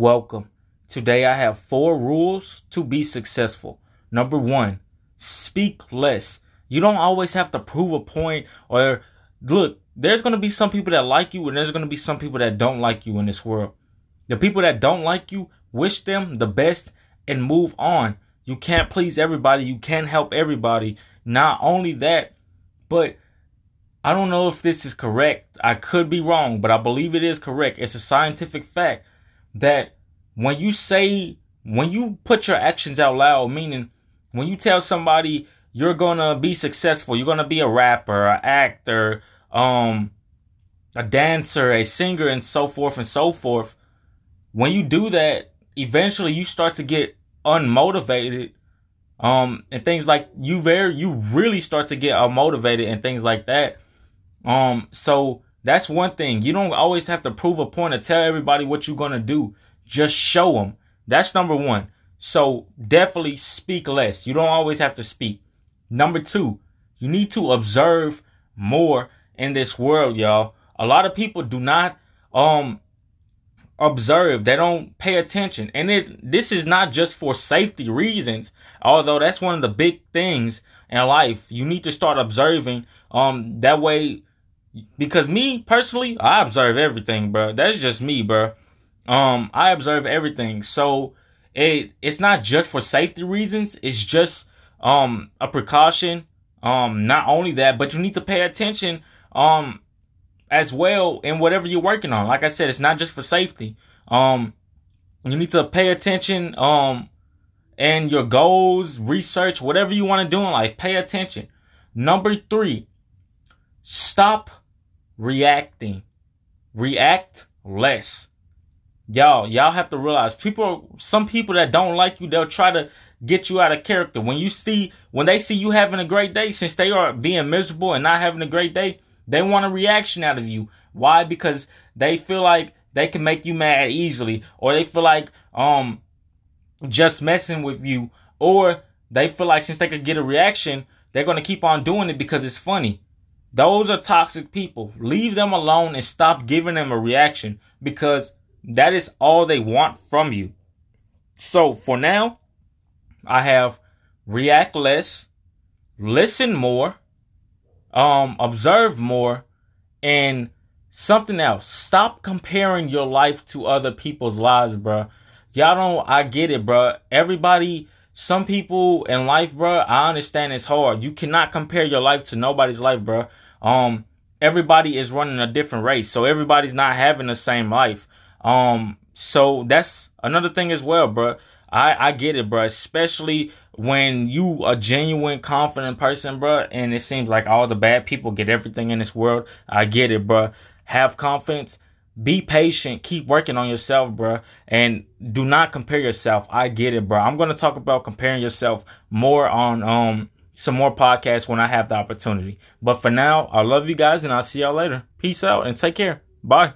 Welcome. Today I have four rules to be successful. Number one, speak less. You don't always have to prove a point or look, there's going to be some people that like you and there's going to be some people that don't like you in this world. The people that don't like you, wish them the best and move on. You can't please everybody. You can't help everybody. Not only that, but I don't know if this is correct. I could be wrong, but I believe it is correct. It's a scientific fact that when you say, when you put your actions out loud, meaning when you tell somebody you're gonna be successful, you're gonna be a rapper, an actor, um, a dancer, a singer, and so forth and so forth. When you do that, eventually you start to get unmotivated um and things like you very you really start to get unmotivated and things like that um so that's one thing. You don't always have to prove a point or tell everybody what you're gonna do. Just show them that's number one. So definitely speak less. You don't always have to speak. Number two you need to observe more in this world y'all. A lot of people do not um observe. They don't pay attention. And it this is not just for safety reasons although that's one of the big things in life. You need to start observing um that way because me personally i observe everything bro that's just me bro um i observe everything so it it's not just for safety reasons it's just um a precaution um not only that but you need to pay attention um as well in whatever you're working on. Like I said, it's not just for safety. Um, you need to pay attention. Um, and your goals, research, whatever you want to do in life, pay attention. Number three, stop reacting. React less. Y'all, y'all have to realize people, some people that don't like you, they'll try to get you out of character. When you see, when they see you having a great day, since they are being miserable and not having a great day, they want a reaction out of you. Why? Because they feel like they can make you mad easily, or they feel like um just messing with you, or they feel like since they could get a reaction, they're gonna keep on doing it because it's funny. Those are toxic people. Leave them alone and stop giving them a reaction because that is all they want from you. So for now, I have react less, listen more, um, observe more, and something else. Stop comparing your life to other people's lives, bro. Y'all don't. I get it, bro. Everybody. Some people in life, bro. I understand it's hard. You cannot compare your life to nobody's life, bro. Um, everybody is running a different race, so everybody's not having the same life. Um, so that's another thing as well, bro. I I get it, bro. Especially when you a genuine, confident person, bro, and it seems like all the bad people get everything in this world. I get it, bro. Have confidence. Be patient. Keep working on yourself, bro. And do not compare yourself. I get it, bro. I'm gonna talk about comparing yourself more on um some more podcasts when I have the opportunity. But for now, I love you guys and I'll see y'all later. Peace out and take care. Bye.